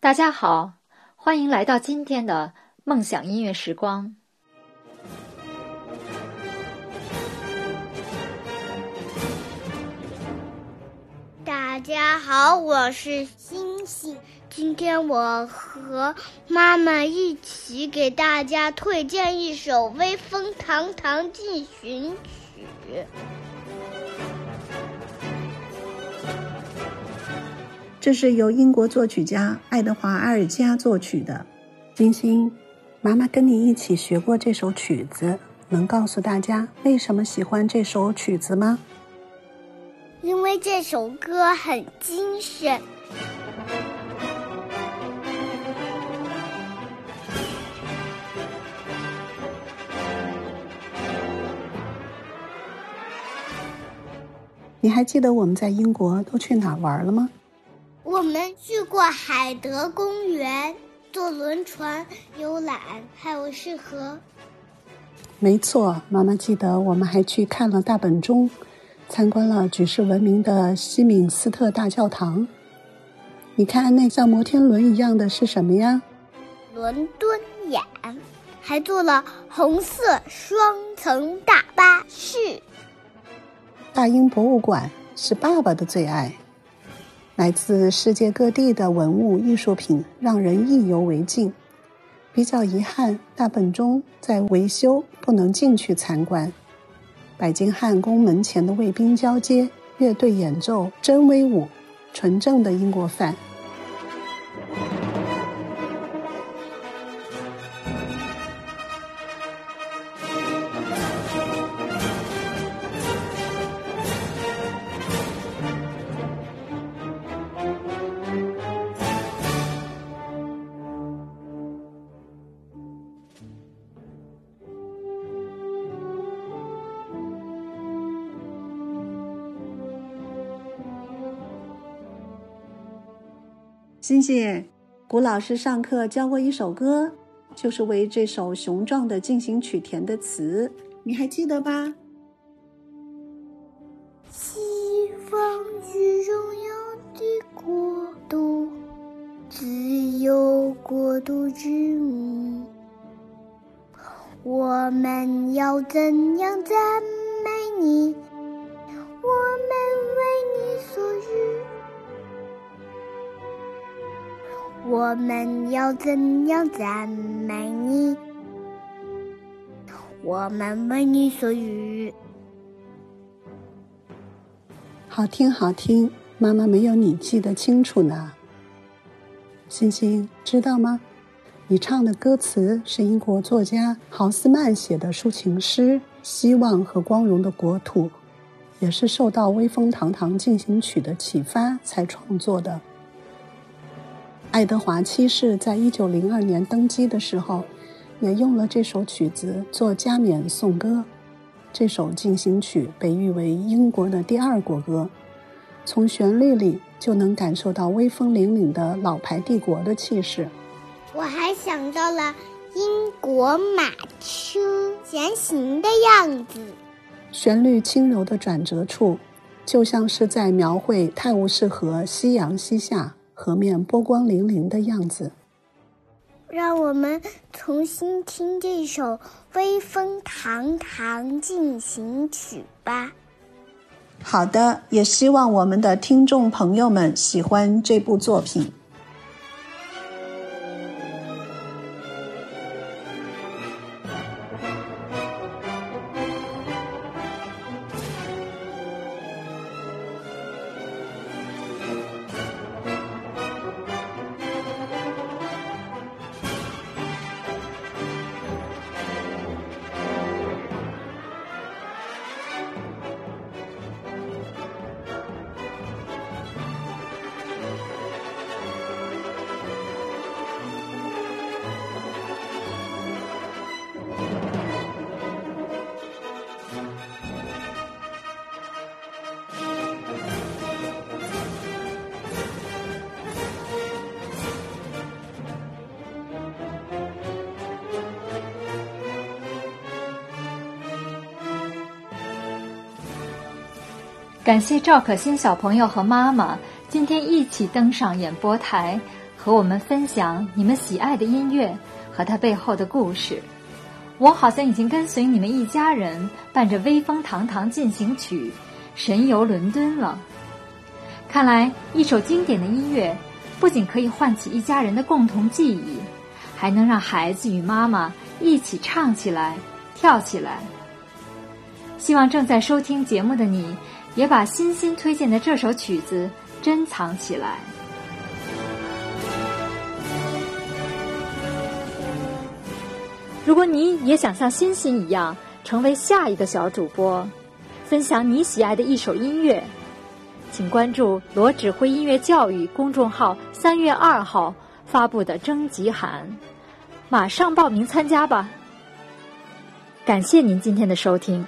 大家好，欢迎来到今天的梦想音乐时光。大家好，我是星星。今天我和妈妈一起给大家推荐一首《威风堂堂进行曲》。这是由英国作曲家爱德华·阿尔加作曲的。金星，妈妈跟你一起学过这首曲子，能告诉大家为什么喜欢这首曲子吗？因为这首歌很精神。你还记得我们在英国都去哪儿玩了吗？我们去过海德公园，坐轮船游览，还有是河。没错，妈妈记得我们还去看了大本钟，参观了举世闻名的西敏斯特大教堂。你看那像摩天轮一样的是什么呀？伦敦眼，还坐了红色双层大巴士。大英博物馆是爸爸的最爱，来自世界各地的文物艺术品让人意犹未尽。比较遗憾，大本钟在维修，不能进去参观。白金汉宫门前的卫兵交接，乐队演奏真威武，纯正的英国范。星星，古老师上课教过一首歌，就是为这首雄壮的进行曲填的词，你还记得吧？西方是荣耀的国度，自由国度之母。我们要怎样赞美你？我们要怎样赞美你？我们为你所欲。好听，好听，妈妈没有你记得清楚呢。星星，知道吗？你唱的歌词是英国作家豪斯曼写的抒情诗《希望和光荣的国土》，也是受到《威风堂堂进行曲》的启发才创作的。爱德华七世在一九零二年登基的时候，也用了这首曲子做加冕颂歌。这首进行曲被誉为英国的第二国歌，从旋律里就能感受到威风凛凛的老牌帝国的气势。我还想到了英国马车前行的样子。旋律轻柔的转折处，就像是在描绘泰晤士河夕阳西下。河面波光粼粼的样子，让我们重新听这首《威风堂堂进行曲》吧。好的，也希望我们的听众朋友们喜欢这部作品。感谢赵可欣小朋友和妈妈今天一起登上演播台，和我们分享你们喜爱的音乐和它背后的故事。我好像已经跟随你们一家人，伴着《威风堂堂进行曲》神游伦敦了。看来，一首经典的音乐不仅可以唤起一家人的共同记忆，还能让孩子与妈妈一起唱起来、跳起来。希望正在收听节目的你，也把欣欣推荐的这首曲子珍藏起来。如果你也想像欣欣一样，成为下一个小主播，分享你喜爱的一首音乐。请关注罗指挥音乐教育公众号三月二号发布的征集函，马上报名参加吧！感谢您今天的收听。